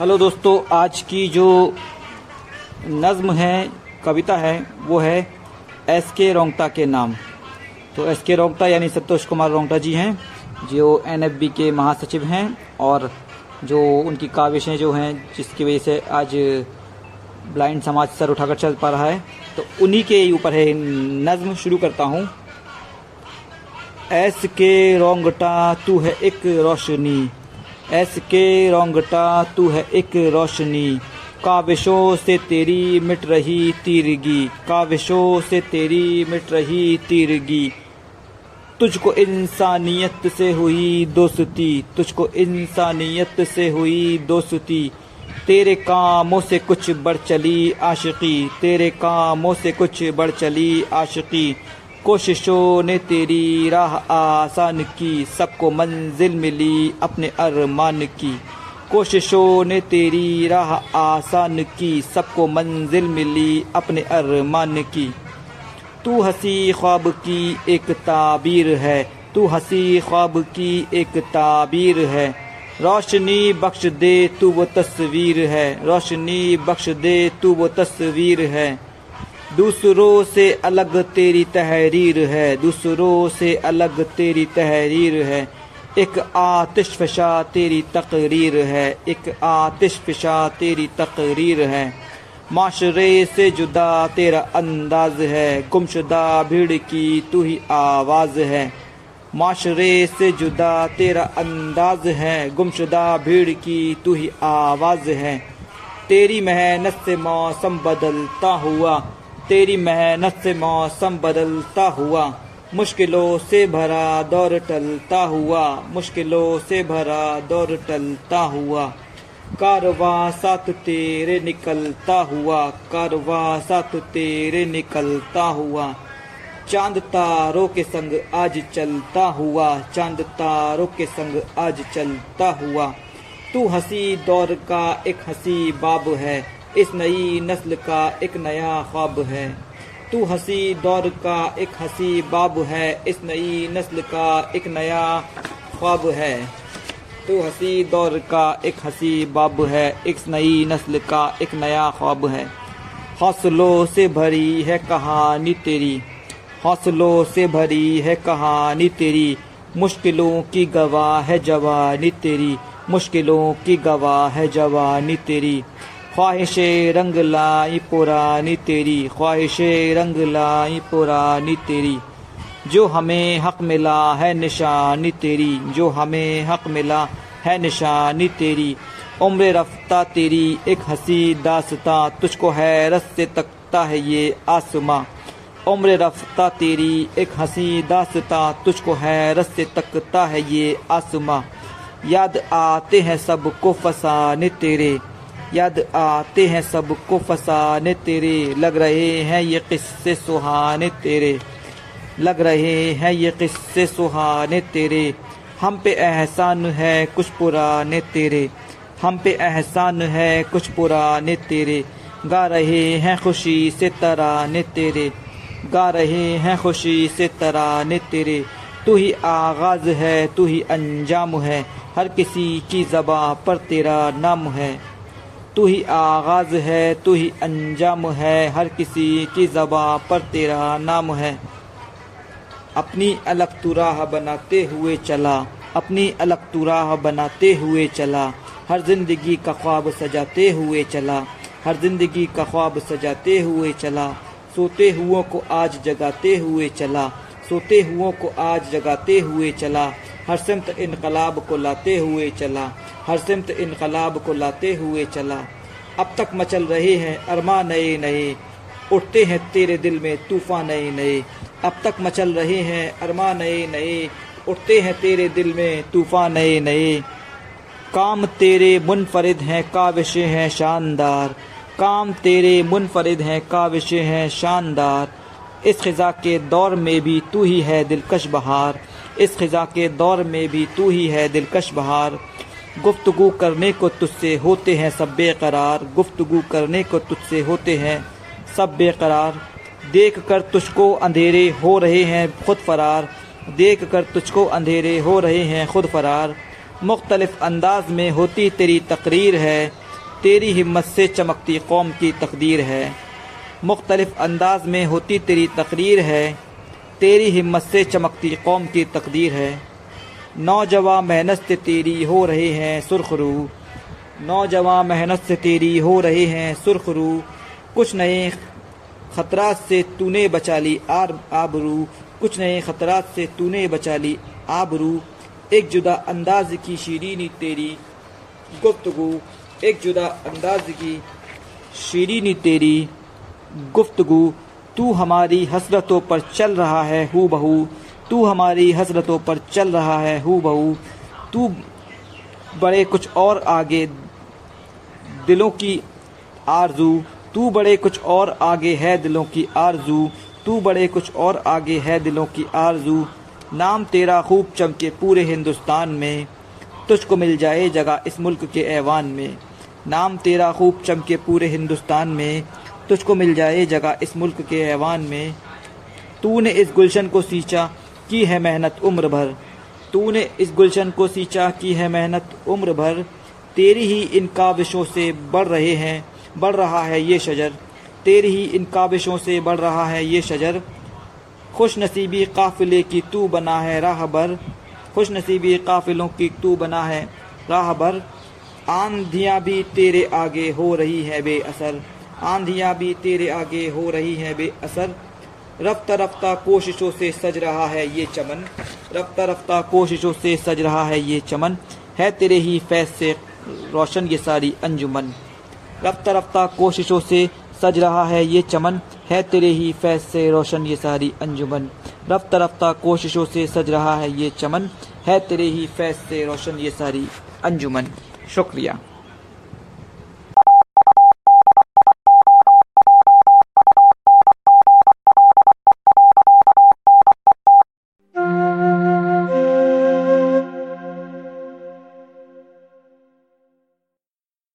Hello दोस्तों, आज की जो नज़म है, कविता है, वो है एस के रोंगटा के नाम। तो एस के रोंगटा यानी संतोष कुमार रोंगटा जी हैं, जो एनएफबी के महासचिव हैं और जो उनकी काविशें जो हैं, जिसकी वजह से आज ब्लाइंड समाज सर उठाकर चल पा रहा है। तो उन्हीं के ऊपर है नज़म। शुरू करता हूँ। एस के रोंगटा, तू है एक रोशनी। एस के रोंगटा तू है एक रोशनी। काविशों से तेरी मिट रही तीरगी। काविशों से तेरी मिट रही तीरगी। तुझको इंसानियत से हुई दोस्ती। तुझको इंसानियत से हुई दोस्ती। तेरे कामों से कुछ बढ़ चली आशिकी। तेरे कामों से कुछ बढ़ चली आशिकी। कोशिशों ने तेरी राह आसान की, सबको मंजिल मिली अपने अरमान की। कोशिशों ने तेरी राह आसान की, सबको मंजिल मिली अपने अरमान की। तू हँसी ख्वाब की एक ताबीर है, तू हँसी ख्वाब की एक ताबीर है। रोशनी बख्श दे, तू वो तस्वीर है, रोशनी बख्श दे, तू वो तस्वीर है। दूसरों से अलग तेरी तहरीर है, दूसरों से अलग तेरी तहरीर है। एक आतिश फशा तेरी तकरीर है, एक आतिश फशा तेरी तकरीर है। माशरे से जुदा तेरा अंदाज है, गुमशुदा भीड़ की तू ही आवाज़ है। माशरे से जुदा तेरा अंदाज है, गुमशुदा भीड़ की तू ही आवाज़ है। तेरी मेहनत से मौसम बदलता हुआ तेरी मेहनत से मौसम बदलता हुआ, मुश्किलों से भरा दौर टलता हुआ, मुश्किलों से भरा दौर टलता हुआ, कारवा साथ तेरे निकलता हुआ, कारवा साथ तेरे निकलता हुआ, चाँद तारों के संग आज चलता हुआ, चाँद तारों के संग आज चलता हुआ, तू हँसी दौर का एक हँसी बाब है इस नई नस्ल का एक नया ख्वाब है। तू हँसी दौर का एक हँसी बाब है। इस नई नस्ल का एक नया ख्वाब है। तू हँसी दौर का एक हँसी बाब है। एक नई नस्ल का एक नया ख्वाब है। हौसलों से भरी है कहानी तेरी। हौसलों से भरी है कहानी तेरी। मुश्किलों की गवाह है जवानी तेरी। मुश्किलों की गवाह है जवानी तेरी। ख्वाहिश रंग लाई पुरानी तेरी, ख्वाहिश रंग लाई पुरानी तेरी। जो हमें हक मिला है निशानी तेरी, जो हमें हक मिला है निशानी तेरी। उम्र रफ्ता तेरी, एक हँसी दासता, तुझको हैरत से तकता है ये आसमां। उम्र रफ्ता तेरी, एक हँसी दासता, तुझको हैरत से तकता है ये आसमां। याद आते हैं सबको फसाने तेरे। याद आते हैं सबको, फसाने तेरे लग रहे हैं ये किस्से, सुहाने तेरे लग रहे हैं ये किस्से, सुहाने तेरे। हम पे एहसान है कुछ पुराने तेरे, हम पे एहसान है कुछ पुराने तेरे। गा रहे हैं खुशी से तराने तेरे, गा रहे हैं खुशी से तराने तेरे। तू ही आगाज़ है, तू ही अंजाम है, हर किसी की जबा पर तेरा नाम है। तू ही आगाज़ है, तू ही अंजाम है, हर किसी की जबा पर तेरा नाम है। अपनी अलग तुराह बनाते हुए चला, अपनी अलग तुराह बनाते हुए चला, हर ज़िंदगी का ख्वाब सजाते हुए चला, हर ज़िंदगी का ख्वाब सजाते हुए चला, सोते हुओं को आज जगाते हुए चला, सोते हुओं को आज जगाते हुए चला, हर सिमत इनकलाब को लाते हुए चला हर सिमत इनकलाब को लाते हुए चला। अब तक मचल रहे हैं अरमा नए नए उठते हैं तेरे दिल में तूफ़ान नए नए अब तक मचल रहे हैं अरमा नए नए उठते हैं तेरे दिल में तूफ़ान नए नए काम तेरे मुनफरिद हैं, काविशें हैं शानदार। काम तेरे मुनफरिद हैं, काविशें हैं शानदार। इस खज़ा के दौर में भी तू ही है दिलकश बहार। इस खज़ा के दौर में भी तू ही है दिलकश बहार। गुफ्तगु करने को तुझसे होते हैं सब बेकरार। गुफ्तगु करने को तुझसे होते हैं सब बेकरार। देख कर तुझको अंधेरे हो रहे हैं खुद फरार। देख कर तुझको अंधेरे हो रहे हैं खुद फरार। मुख्तलिफ़ अंदाज में होती तेरी तकरीर है। तेरी हिम्मत से चमकती कौम की तकदीर है। मुख्तलिफ़ अंदाज में होती तेरी तकरीर है। तेरी हिम्मत से चमकती कौम की तकदीर है। नौजवान मेहनत से तेरी हो रहे हैं सुर्ख सुरखरू नौजवान मेहनत से तेरी हो रहे हैं सुर्ख सुरखरू कुछ नए खतरात से तूने बचा ली आर आबरू। कुछ नए खतरात से तूने बचा ली आबरू। एक जुदा अंदाज की शीरीनी तेरी गुफ्तगु। एक जुदा अंदाज की शीरीनी तेरी गुफ्तगु। तू हमारी हसरतों पर चल रहा है हु बहू तू हमारी हसरतों पर चल रहा है, हु बहू। तू बड़े कुछ और आगे, दिलों की आरज़ू। तू बड़े कुछ और आगे है, दिलों की आरज़ू। तू बड़े कुछ और आगे है, दिलों की आरज़ू। नाम तेरा खूब चमके पूरे हिंदुस्तान में। तुझको मिल जाए जगह इस मुल्क के ऐवान में। नाम तेरा खूब चमके पूरे हिंदुस्तान में। तुझको मिल जाए जगह इस मुल्क के ऐवान में। तूने इस गुलशन को सींचा की है मेहनत उम्र भर। तूने इस गुलशन को सींचा की है मेहनत उम्र भर। तेरी ही इन काविशों से बढ़ रहे हैं, बढ़ रहा है ये शजर। तेरी ही इन काविशों से बढ़ रहा है ये शजर। खुश नसीबी काफिले की तू बना है राह भर खुश नसीबी काफिलों की तू बना है राह भर आंधियाँ भी तेरे आगे हो रही है बेअसर। आंधियाँ भी तेरे आगे हो रही है बेअसर। रफ्ता रफ्ता कोशिशों से सज रहा है ये चमन। रफ्ता रफ्ता कोशिशों से सज रहा है ये चमन। है तेरे ही फैज से रोशन ये सारी अंजुमन। रफ्ता रफ्ता कोशिशों से सज रहा है ये चमन। है तेरे ही फैज से रोशन ये सारी अंजुमन। रफ्ता रफ्ता कोशिशों से सज रहा है ये चमन। है तेरे ही फैज से रोशन ये सारी अंजुमन। शुक्रिया।